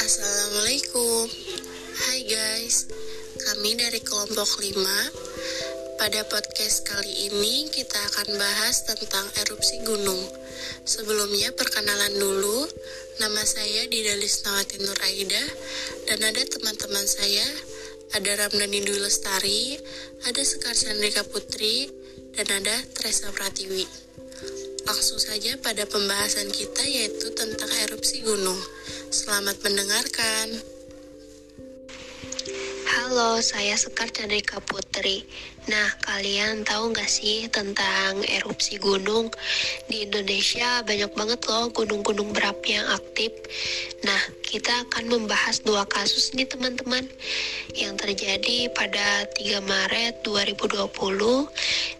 Assalamualaikum. Hai guys Kami dari kelompok 5 Pada podcast kali ini kita akan bahas tentang erupsi gunung. Sebelumnya perkenalan dulu. Nama saya Didalis Nawati Nur Aida Dan ada teman-teman saya Ada Ramdhani Dwi Lestari Ada Sekar Chandrika Putri Dan ada Teresa Pratiwi Langsung saja pada pembahasan kita yaitu tentang erupsi gunung. Selamat mendengarkan. Halo, saya Sekar Chandrika Putri. Nah, kalian tahu nggak sih tentang erupsi gunung? Di Indonesia banyak banget loh gunung-gunung berapi yang aktif. Nah, kita akan membahas dua kasus nih teman-teman yang terjadi pada 3 Maret 2020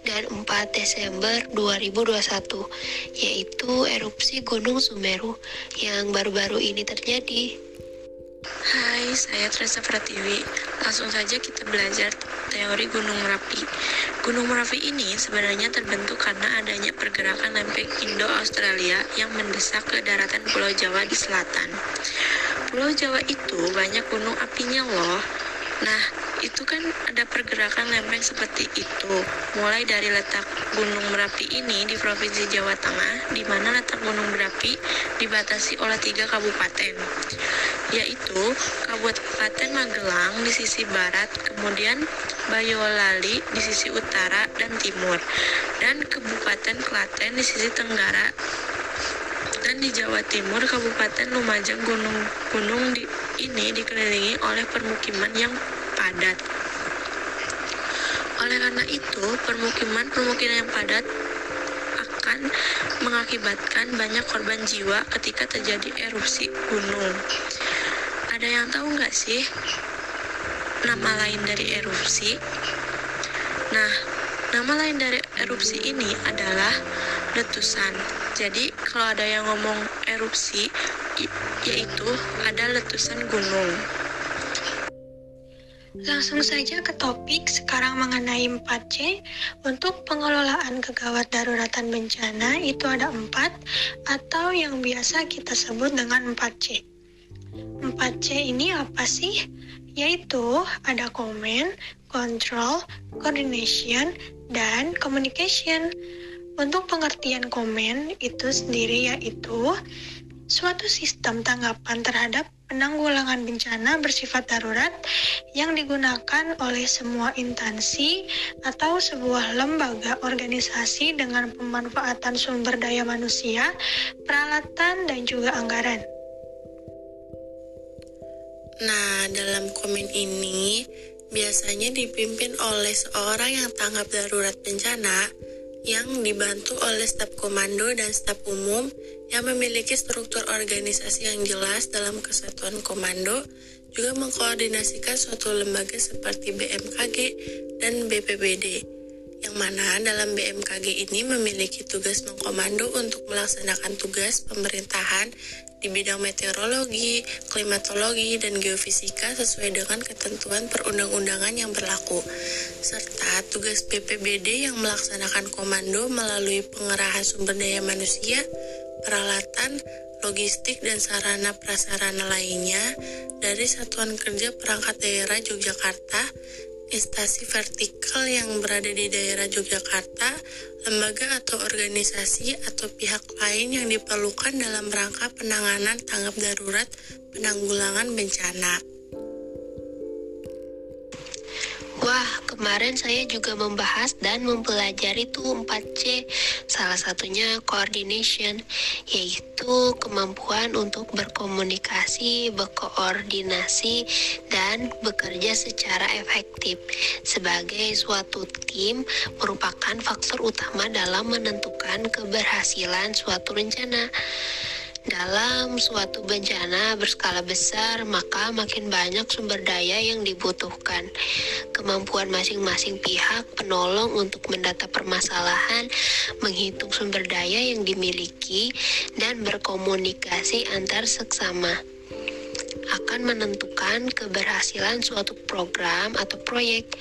dan 4 Desember 2021, yaitu erupsi Gunung Sumeru yang baru-baru ini terjadi. Hai, saya Teresa Pratiwi. Langsung saja kita belajar teori Gunung Merapi. Gunung Merapi ini sebenarnya terbentuk karena adanya pergerakan lempeng Indo-Australia yang mendesak ke daratan Pulau Jawa di selatan. Pulau Jawa itu banyak gunung apinya loh. Nah, itu kan ada pergerakan lempeng seperti itu. Mulai dari letak Gunung Merapi ini di Provinsi Jawa Tengah, di mana letak Gunung Merapi dibatasi oleh tiga kabupaten yaitu Kabupaten Magelang di sisi barat, kemudian Bayolali di sisi utara dan timur, dan Kabupaten Klaten di sisi tenggara. Dan di Jawa Timur, Kabupaten Lumajang gunung-gunung di, ini dikelilingi oleh permukiman yang padat. Oleh karena itu, permukiman-permukiman yang padat akan mengakibatkan banyak korban jiwa ketika terjadi erupsi gunung. Ada yang tahu nggak sih nama lain dari erupsi? Nah, nama lain dari erupsi ini adalah letusan. Jadi, kalau ada yang ngomong erupsi, yaitu ada letusan gunung. Langsung saja ke topik sekarang mengenai 4C. Untuk pengelolaan kegawat daruratan bencana itu ada 4 atau yang biasa kita sebut dengan 4C. 4C ini apa sih? Yaitu ada comment, control, coordination, dan communication. Untuk pengertian komen itu sendiri yaitu suatu sistem tanggapan terhadap penanggulangan bencana bersifat darurat yang digunakan oleh semua instansi atau sebuah lembaga organisasi dengan pemanfaatan sumber daya manusia, peralatan, dan juga anggaran. Nah, dalam komen ini biasanya dipimpin oleh seorang yang tanggap darurat bencana yang dibantu oleh staf komando dan staf umum yang memiliki struktur organisasi yang jelas dalam kesatuan komando juga mengkoordinasikan suatu lembaga seperti BMKG dan BPBD yang mana dalam BMKG ini memiliki tugas mengkomando untuk melaksanakan tugas pemerintahan di bidang meteorologi, klimatologi, dan geofisika sesuai dengan ketentuan perundang-undangan yang berlaku, serta tugas BPBD yang melaksanakan komando melalui pengerahan sumber daya manusia, peralatan, logistik, dan sarana prasarana lainnya dari Satuan Kerja Perangkat Daerah Yogyakarta instansi vertikal yang berada di daerah Yogyakarta, lembaga atau organisasi atau pihak lain yang diperlukan dalam rangka penanganan tanggap darurat penanggulangan bencana. Wah, kemarin saya juga membahas dan mempelajari tuh 4C. Salah satunya coordination, yaitu kemampuan untuk berkomunikasi, berkoordinasi, dan bekerja secara efektif. Sebagai suatu tim merupakan faktor utama dalam menentukan keberhasilan suatu rencana. Dalam suatu bencana berskala besar, maka makin banyak sumber daya yang dibutuhkan. Kemampuan masing-masing pihak penolong untuk mendata permasalahan, menghitung sumber daya yang dimiliki, dan berkomunikasi antar seksama akan menentukan keberhasilan suatu program atau proyek.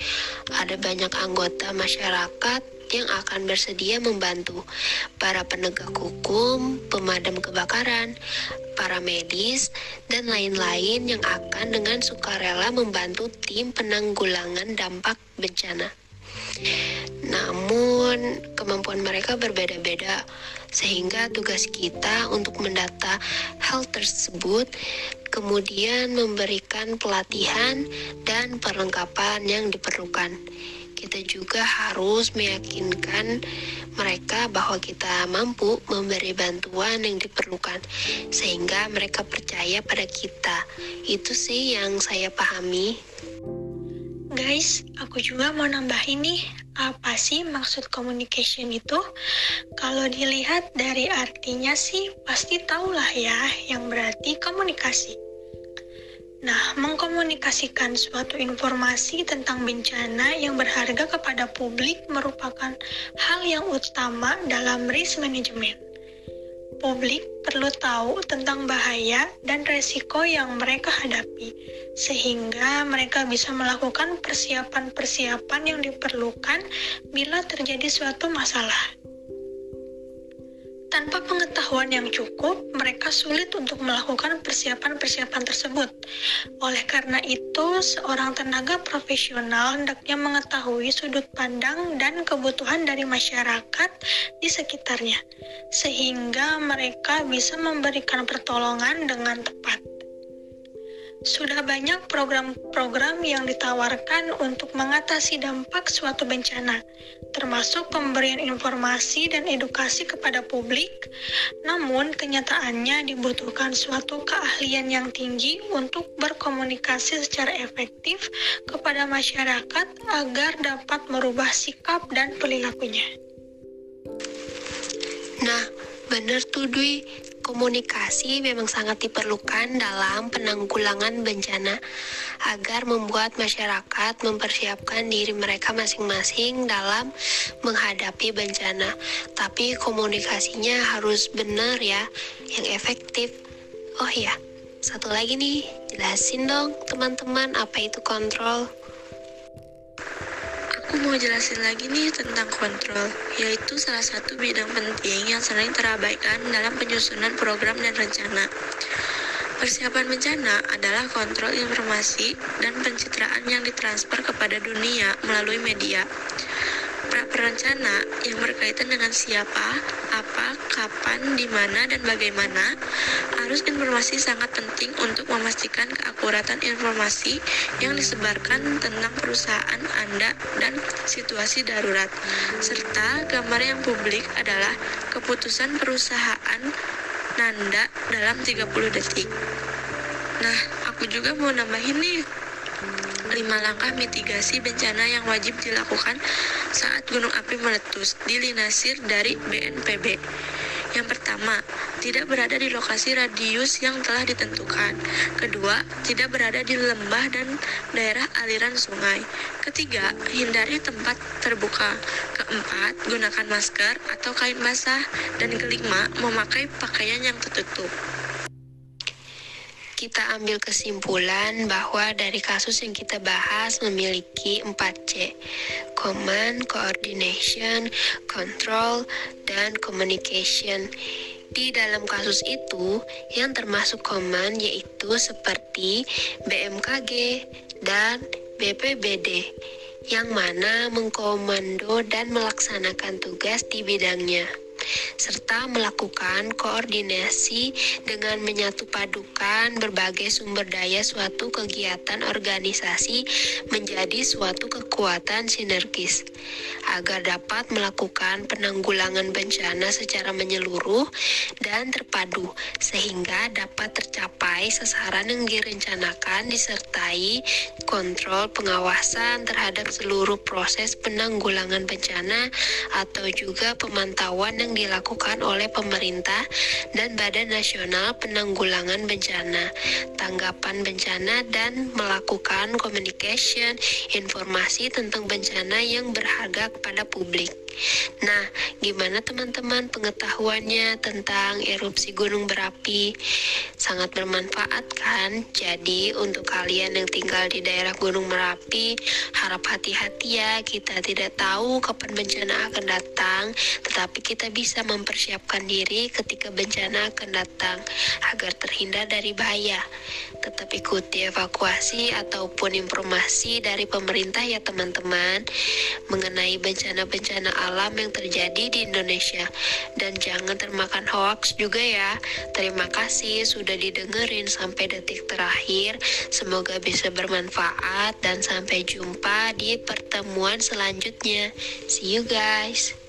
Ada banyak anggota masyarakat yang akan bersedia membantu para penegak hukum, pemadam kebakaran, para medis, dan lain-lain yang akan dengan sukarela membantu tim penanggulangan dampak bencana. Namun, kemampuan mereka berbeda-beda, sehingga tugas kita untuk mendata hal tersebut, kemudian memberikan pelatihan dan perlengkapan yang diperlukan. Kita juga harus meyakinkan mereka bahwa kita mampu memberi bantuan yang diperlukan, sehingga mereka percaya pada kita. Itu sih yang saya pahami. Guys, aku juga mau nambahin nih, apa sih maksud communication itu? Kalau dilihat dari artinya sih, pasti tahulah ya, yang berarti komunikasi. Nah, mengkomunikasikan suatu informasi tentang bencana yang berharga kepada publik merupakan hal yang utama dalam risk management publik perlu tahu tentang bahaya dan resiko yang mereka hadapi, sehingga mereka bisa melakukan persiapan-persiapan yang diperlukan bila terjadi suatu masalah. Tanpa pengetahuan yang cukup, mereka sulit untuk melakukan persiapan-persiapan tersebut. Oleh karena itu, seorang tenaga profesional hendaknya mengetahui sudut pandang dan kebutuhan dari masyarakat di sekitarnya, sehingga mereka bisa memberikan pertolongan dengan tepat. Sudah banyak program-program yang ditawarkan untuk mengatasi dampak suatu bencana, termasuk pemberian informasi dan edukasi kepada publik. Namun, kenyataannya dibutuhkan suatu keahlian yang tinggi untuk berkomunikasi secara efektif kepada masyarakat agar dapat merubah sikap dan perilakunya. Nah, benar tuh Dwi, Komunikasi memang sangat diperlukan dalam penanggulangan bencana agar membuat masyarakat mempersiapkan diri mereka masing-masing dalam menghadapi bencana. Tapi komunikasinya harus benar ya, yang efektif. Oh ya, satu lagi nih, jelasin dong teman-teman apa itu kontrol. Aku mau jelasin lagi nih tentang kontrol, yaitu salah satu bidang penting yang sering terabaikan dalam penyusunan program dan rencana. Persiapan bencana adalah kontrol informasi dan pencitraan yang ditransfer kepada dunia melalui media pra perencana yang berkaitan dengan siapa, apa, kapan, di mana, dan bagaimana, arus informasi sangat penting untuk memastikan keakuratan informasi yang disebarkan tentang perusahaan Anda dan situasi darurat, serta gambar yang publik adalah keputusan perusahaan Nanda dalam 30 detik. Nah, aku juga mau nambahin nih 5 langkah mitigasi bencana yang wajib dilakukan saat gunung api meletus di Linasir dari BNPB. Yang pertama, tidak berada di lokasi radius yang telah ditentukan. Kedua, tidak berada di lembah dan daerah aliran sungai. Ketiga, hindari tempat terbuka. Keempat, gunakan masker atau kain basah. Dan kelima, memakai pakaian yang tertutup kita ambil kesimpulan bahwa dari kasus yang kita bahas memiliki 4C, Command, Coordination, Control, dan Communication. Di dalam kasus itu, yang termasuk command yaitu seperti BMKG dan BPBD, yang mana mengkomando dan melaksanakan tugas di bidangnya serta melakukan koordinasi dengan menyatu padukan berbagai sumber daya suatu kegiatan organisasi menjadi suatu kekuatan sinergis. Agar dapat melakukan penanggulangan bencana secara menyeluruh dan terpadu sehingga dapat tercapai sasaran yang direncanakan disertai kontrol pengawasan terhadap seluruh proses penanggulangan bencana atau juga pemantauan dilakukan oleh pemerintah dan Badan Nasional Penanggulangan Bencana, tanggapan bencana dan melakukan communication informasi tentang bencana yang berharga kepada publik. Nah, gimana teman-teman pengetahuannya tentang erupsi gunung berapi? Sangat bermanfaat kan? Jadi, untuk kalian yang tinggal di daerah Gunung Merapi, harap hati-hati ya. Kita tidak tahu kapan bencana akan datang, tetapi kita bisa mempersiapkan diri ketika bencana akan datang agar terhindar dari bahaya. Tetap ikuti evakuasi ataupun informasi dari pemerintah ya teman-teman mengenai bencana-bencana alam yang terjadi di Indonesia. Dan jangan termakan hoax juga ya. Terima kasih sudah didengerin sampai detik terakhir. Semoga bisa bermanfaat dan sampai jumpa di pertemuan selanjutnya. See you guys.